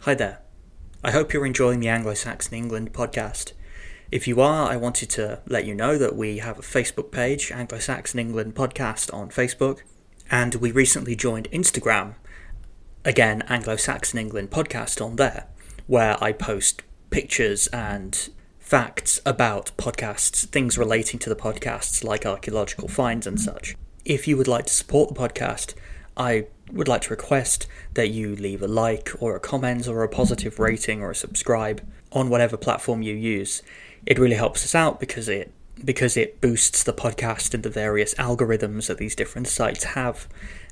Hi there. I hope you're enjoying the Anglo Saxon England podcast. If you are, I wanted to let you know that we have a Facebook page, Anglo Saxon England Podcast on Facebook, and we recently joined Instagram, again, Anglo Saxon England Podcast on there, where I post pictures and facts about podcasts, things relating to the podcasts like archaeological finds and such. If you would like to support the podcast, I would like to request that you leave a like or a comment or a positive rating or a subscribe on whatever platform you use. It really helps us out because it because it boosts the podcast and the various algorithms that these different sites have.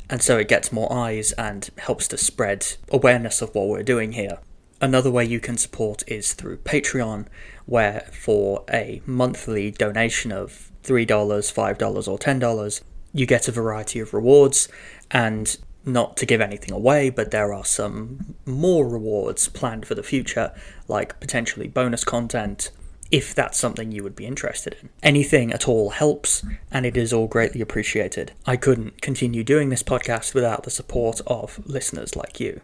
And so it gets more eyes and helps to spread awareness of what we're doing here. Another way you can support is through Patreon, where for a monthly donation of $3, $5, or $10, you get a variety of rewards and not to give anything away, but there are some more rewards planned for the future, like potentially bonus content, if that's something you would be interested in. Anything at all helps, and it is all greatly appreciated. I couldn't continue doing this podcast without the support of listeners like you.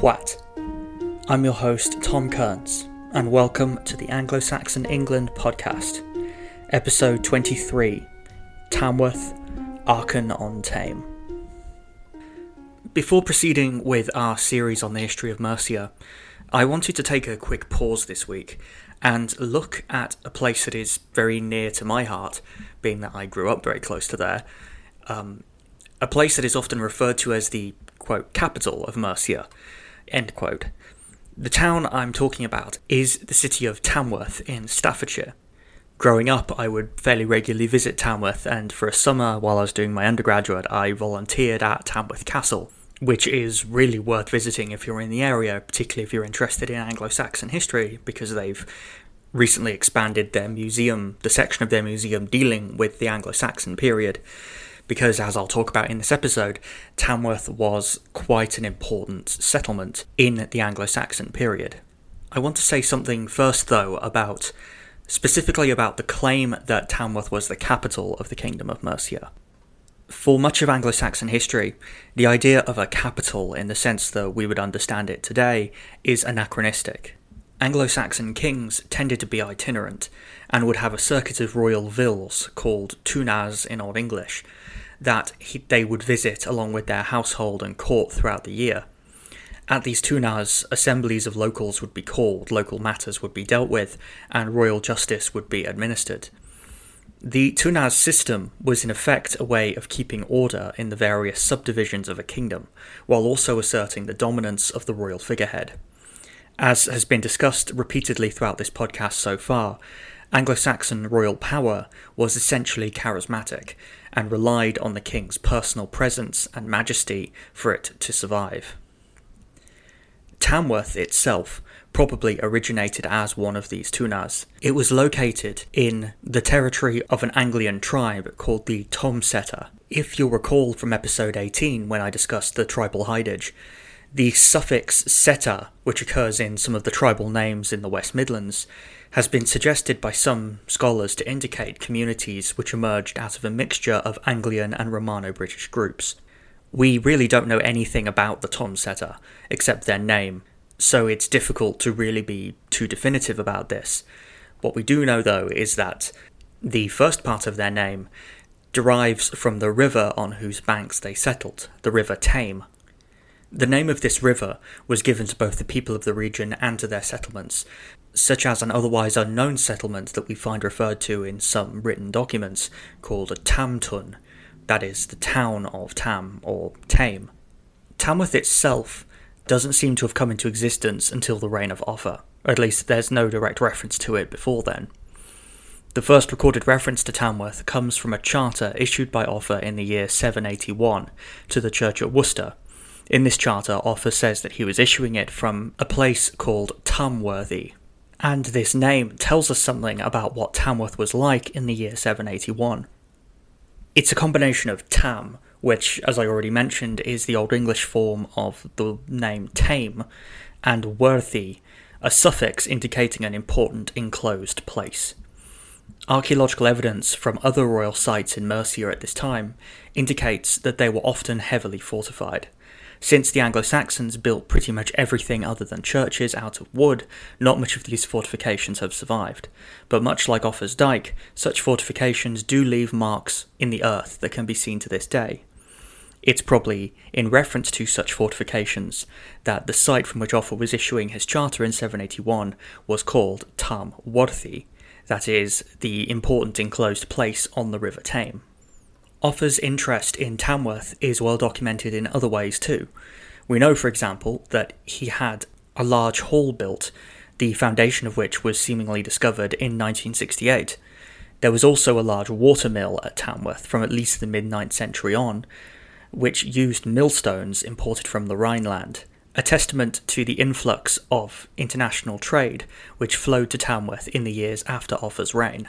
What? I'm your host, Tom Kearns, and welcome to the Anglo Saxon England podcast, episode 23 Tamworth, Aachen on Tame. Before proceeding with our series on the history of Mercia, I wanted to take a quick pause this week and look at a place that is very near to my heart, being that I grew up very close to there. Um, a place that is often referred to as the quote capital of Mercia, End quote. The town I'm talking about is the city of Tamworth in Staffordshire. Growing up, I would fairly regularly visit Tamworth, and for a summer while I was doing my undergraduate, I volunteered at Tamworth Castle, which is really worth visiting if you're in the area, particularly if you're interested in Anglo Saxon history, because they've recently expanded their museum, the section of their museum dealing with the Anglo Saxon period because, as I'll talk about in this episode, Tamworth was quite an important settlement in the Anglo Saxon period. I want to say something first, though, about specifically about the claim that Tamworth was the capital of the Kingdom of Mercia. For much of Anglo Saxon history, the idea of a capital in the sense that we would understand it today is anachronistic. Anglo Saxon kings tended to be itinerant and would have a circuit of royal vills called tunas in Old English, that he, they would visit along with their household and court throughout the year. At these tunas, assemblies of locals would be called, local matters would be dealt with, and royal justice would be administered. The tunas system was in effect a way of keeping order in the various subdivisions of a kingdom, while also asserting the dominance of the royal figurehead. As has been discussed repeatedly throughout this podcast so far, Anglo Saxon royal power was essentially charismatic and relied on the king's personal presence and majesty for it to survive. Tamworth itself probably originated as one of these tunas. It was located in the territory of an Anglian tribe called the Tomseta. If you'll recall from episode 18 when I discussed the tribal hidage, the suffix seta, which occurs in some of the tribal names in the West Midlands, has been suggested by some scholars to indicate communities which emerged out of a mixture of Anglian and Romano British groups. We really don't know anything about the Tomseta, except their name, so it's difficult to really be too definitive about this. What we do know, though, is that the first part of their name derives from the river on whose banks they settled, the River Tame. The name of this river was given to both the people of the region and to their settlements, such as an otherwise unknown settlement that we find referred to in some written documents called a Tamtun, that is, the town of Tam or Tame. Tamworth itself doesn't seem to have come into existence until the reign of Offa, at least there's no direct reference to it before then. The first recorded reference to Tamworth comes from a charter issued by Offa in the year 781 to the Church at Worcester. In this charter, Offa says that he was issuing it from a place called Tamworthy, and this name tells us something about what Tamworth was like in the year 781. It's a combination of Tam, which, as I already mentioned, is the Old English form of the name Tame, and Worthy, a suffix indicating an important enclosed place. Archaeological evidence from other royal sites in Mercia at this time indicates that they were often heavily fortified. Since the Anglo Saxons built pretty much everything other than churches out of wood, not much of these fortifications have survived. But much like Offa's Dyke, such fortifications do leave marks in the earth that can be seen to this day. It's probably in reference to such fortifications that the site from which Offa was issuing his charter in 781 was called Tam Worthy, that is, the important enclosed place on the River Tame. Offa's interest in Tamworth is well documented in other ways too. We know, for example, that he had a large hall built, the foundation of which was seemingly discovered in 1968. There was also a large watermill at Tamworth from at least the mid 9th century on, which used millstones imported from the Rhineland, a testament to the influx of international trade which flowed to Tamworth in the years after Offa's reign.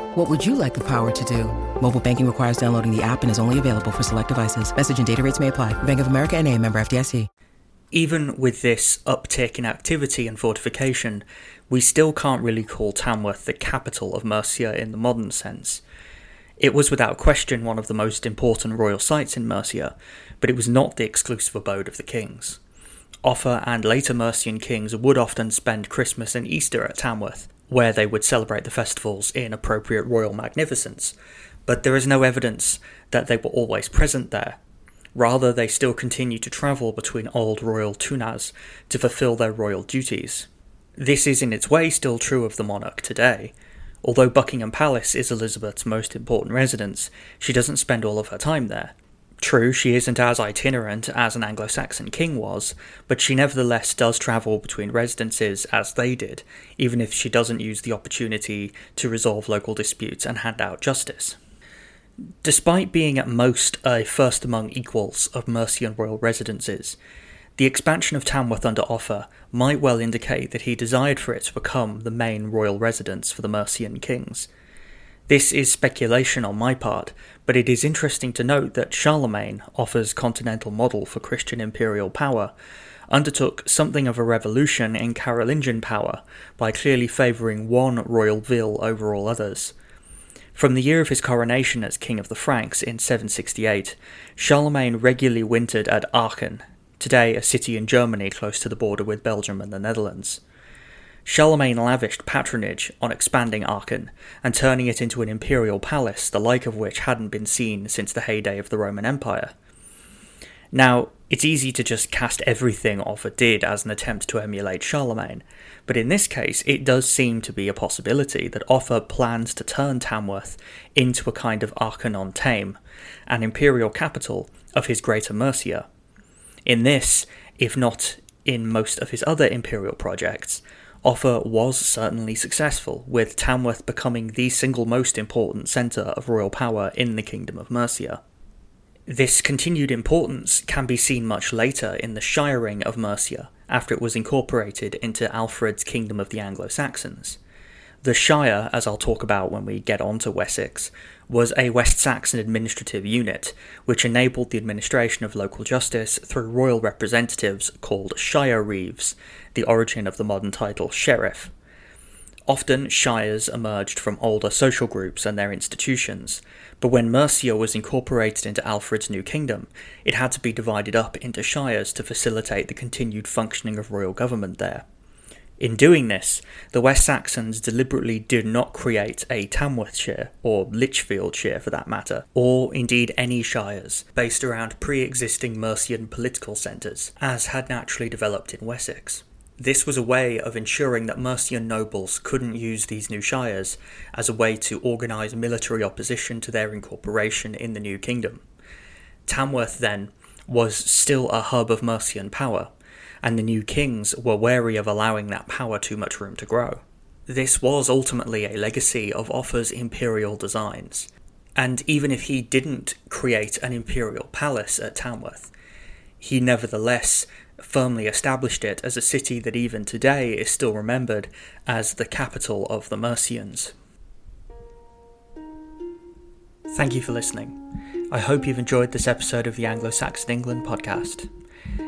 What would you like the power to do? Mobile banking requires downloading the app and is only available for select devices. Message and data rates may apply. Bank of America and a member FDIC. Even with this uptick in activity and fortification, we still can't really call Tamworth the capital of Mercia in the modern sense. It was without question one of the most important royal sites in Mercia, but it was not the exclusive abode of the kings. Offa and later Mercian kings would often spend Christmas and Easter at Tamworth, where they would celebrate the festivals in appropriate royal magnificence, but there is no evidence that they were always present there. Rather, they still continued to travel between old royal tunas to fulfill their royal duties. This is in its way still true of the monarch today. Although Buckingham Palace is Elizabeth's most important residence, she doesn't spend all of her time there. True, she isn't as itinerant as an Anglo Saxon king was, but she nevertheless does travel between residences as they did, even if she doesn't use the opportunity to resolve local disputes and hand out justice. Despite being at most a first among equals of Mercian royal residences, the expansion of Tamworth under Offa might well indicate that he desired for it to become the main royal residence for the Mercian kings. This is speculation on my part, but it is interesting to note that Charlemagne, Offa's continental model for Christian imperial power, undertook something of a revolution in Carolingian power by clearly favouring one royal ville over all others. From the year of his coronation as King of the Franks in 768, Charlemagne regularly wintered at Aachen, today a city in Germany close to the border with Belgium and the Netherlands. Charlemagne lavished patronage on expanding Aachen and turning it into an imperial palace, the like of which hadn't been seen since the heyday of the Roman Empire. Now, it's easy to just cast everything Offa did as an attempt to emulate Charlemagne, but in this case, it does seem to be a possibility that Offa plans to turn Tamworth into a kind of Aachen on Tame, an imperial capital of his Greater Mercia. In this, if not in most of his other imperial projects, Offa was certainly successful, with Tamworth becoming the single most important centre of royal power in the Kingdom of Mercia. This continued importance can be seen much later in the shiring of Mercia, after it was incorporated into Alfred's Kingdom of the Anglo Saxons. The Shire, as I'll talk about when we get on to Wessex, was a West Saxon administrative unit which enabled the administration of local justice through royal representatives called shire reeves, the origin of the modern title sheriff. Often, shires emerged from older social groups and their institutions, but when Mercia was incorporated into Alfred's new kingdom, it had to be divided up into shires to facilitate the continued functioning of royal government there. In doing this, the West Saxons deliberately did not create a Tamworthshire, or Lichfieldshire for that matter, or indeed any shires, based around pre existing Mercian political centres, as had naturally developed in Wessex. This was a way of ensuring that Mercian nobles couldn't use these new shires as a way to organise military opposition to their incorporation in the new kingdom. Tamworth, then, was still a hub of Mercian power, and the new kings were wary of allowing that power too much room to grow. This was ultimately a legacy of Offa's imperial designs, and even if he didn't create an imperial palace at Tamworth, he nevertheless firmly established it as a city that even today is still remembered as the capital of the Mercians. Thank you for listening. I hope you've enjoyed this episode of the Anglo Saxon England podcast.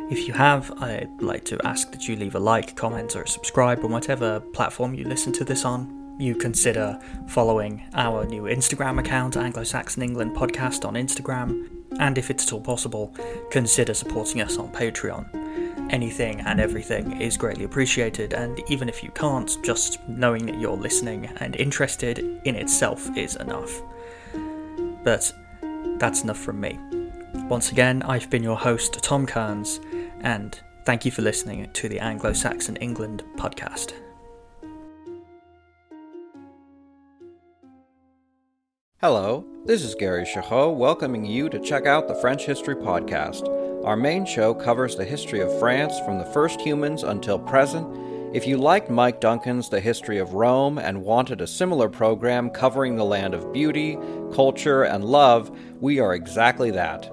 If you have, I'd like to ask that you leave a like, comment, or subscribe on whatever platform you listen to this on. You consider following our new Instagram account, Anglo Saxon England Podcast on Instagram, and if it's at all possible, consider supporting us on Patreon. Anything and everything is greatly appreciated, and even if you can't, just knowing that you're listening and interested in itself is enough. But that's enough from me. Once again, I've been your host, Tom Kearns, and thank you for listening to the Anglo Saxon England podcast. Hello, this is Gary Girod welcoming you to check out the French History Podcast. Our main show covers the history of France from the first humans until present. If you liked Mike Duncan's The History of Rome and wanted a similar program covering the land of beauty, culture, and love, we are exactly that.